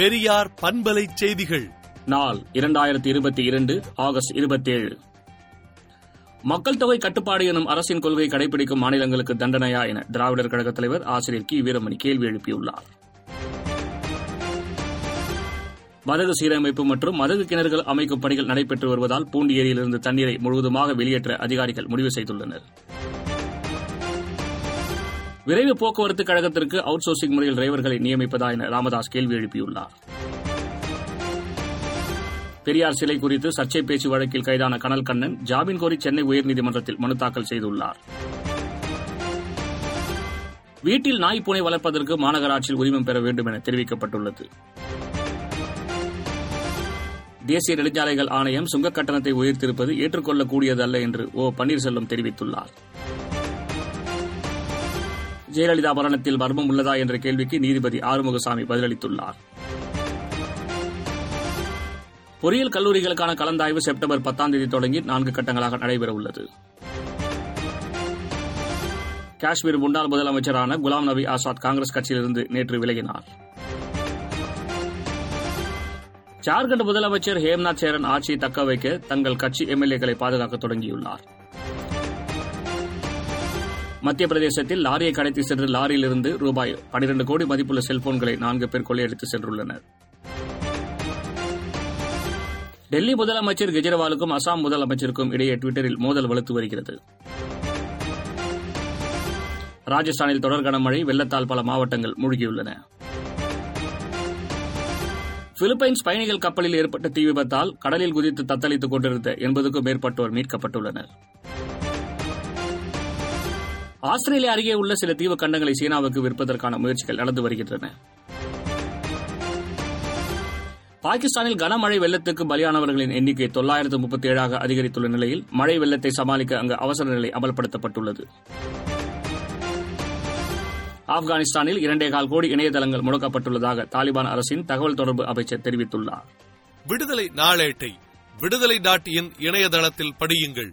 பெரியார் பண்பலை செய்திகள். நாள் இரண்டாயிரத்தி இருபத்தி இரண்டு ஆகஸ்ட் இருபத்தேழு. மக்கள் தொகை கட்டுப்பாடு எனும் அரசின் கொள்கை கடைபிடிக்கும் மாநிலங்களுக்கு தண்டனையா என திராவிடர் கழகத் தலைவர் ஆசிரியர் கி. வீரமணி கேள்வி எழுப்பியுள்ளார். மதகு சீரமைப்பு மற்றும் மதகு கிணறுகள் அமைக்கும் பணிகள் நடைபெற்று வருவதால் பூண்டி ஏரியிலிருந்து தண்ணீரை முழுவதுமாக வெளியேற்ற அதிகாரிகள் முடிவு செய்துள்ளனர். விரைவு போக்குவரத்து கழகத்திற்கு அவுட் சோர்சிங் முறையில் டிரைவர்களை நியமிப்பதா என ராமதாஸ் கேள்வி எழுப்பியுள்ளார். பெரியார் சிலை குறித்து சர்ச்சை பேச்சு வழக்கில் கைதான கனல் கண்ணன் ஜாமீன் கோரி சென்னை உயர்நீதிமன்றத்தில் மனு தாக்கல் செய்துள்ளார். வீட்டில் நாய் பூனை வளர்ப்பதற்கு மாநகராட்சியில் உரிமம் பெற வேண்டும் என தெரிவிக்கப்பட்டுள்ளது. தேசிய நெடுஞ்சாலைகள் ஆணையம் சுங்க கட்டணத்தை உயர்த்திருப்பது ஏற்றுக்கொள்ளக்கூடியதல்ல என்று ஓ பன்னீர்செல்வம் தெரிவித்துள்ளார். ஜெயலலிதா மரணத்தில் மர்மம் உள்ளதா என்ற கேள்விக்கு நீதிபதி ஆறுமுகசாமி பதிலளித்துள்ளார். பொறியியல் கல்லூரிகளுக்கான கலந்தாய்வு செப்டம்பர் பத்தாம் தேதி தொடங்கி நான்கு கட்டங்களாக நடைபெறவுள்ளது. காஷ்மீர் முன்னாள் முதலமைச்சரான குலாம் நபி ஆசாத் காங்கிரஸ் கட்சியிலிருந்து நேற்று விலகினார். ஜார்க்கண்ட் முதலமைச்சர் ஹேம்நாத் சேரன் ஆட்சியை தக்க வைக்க தங்கள் கட்சி எம்எல்ஏக்களை பாதுகாக்க தொடங்கியுள்ளார். மத்திய பிரதேசத்தில் லாரியை கடத்தி சென்று லாரியிலிருந்து ரூபாய் பனிரண்டு கோடி மதிப்புள்ள செல்போன்களை நான்கு பேர் கொள்ளையடித்து சென்றுள்ளனர். டெல்லி முதலமைச்சர் கெஜ்ரிவாலுக்கும் அசாம் முதலமைச்சருக்கும் இடையே டுவிட்டரில் மோதல் வலுத்து வருகிறது. ராஜஸ்தானில் தொடர் கனமழை வெள்ளத்தால் பல மாவட்டங்கள் மூழ்கியுள்ளன. பிலிப்பைன்ஸ் பயணிகள் கப்பலில் ஏற்பட்ட தீ விபத்தால் கடலில் குதித்து தத்தளித்துக் கொண்டிருந்த எண்பதுக்கும் மேற்பட்டோர் மீட்கப்பட்டுள்ளனர். ஆஸ்திரேலியா அருகே உள்ள சில தீவு கண்டங்களை சீனாவுக்கு விற்பதற்கான முயற்சிகள் நடந்து வருகின்றன. பாகிஸ்தானில் கனமழை வெள்ளத்துக்கு பலியானவர்களின் எண்ணிக்கை தொள்ளாயிரத்து முப்பத்தி ஏழாக அதிகரித்துள்ள நிலையில் மழை வெள்ளத்தை சமாளிக்க அங்கு அவசர நிலை அமல்படுத்தப்பட்டுள்ளது. ஆப்கானிஸ்தானில் இரண்டே கால் கோடி இணையதளங்கள் முடக்கப்பட்டுள்ளதாக தாலிபான் அரசின் தகவல் தொடர்பு அமைச்சர் தெரிவித்துள்ளார். விடுதலை நாளேட்டை விடுதலை டாட் இணையதளத்தில் படியுங்கள்.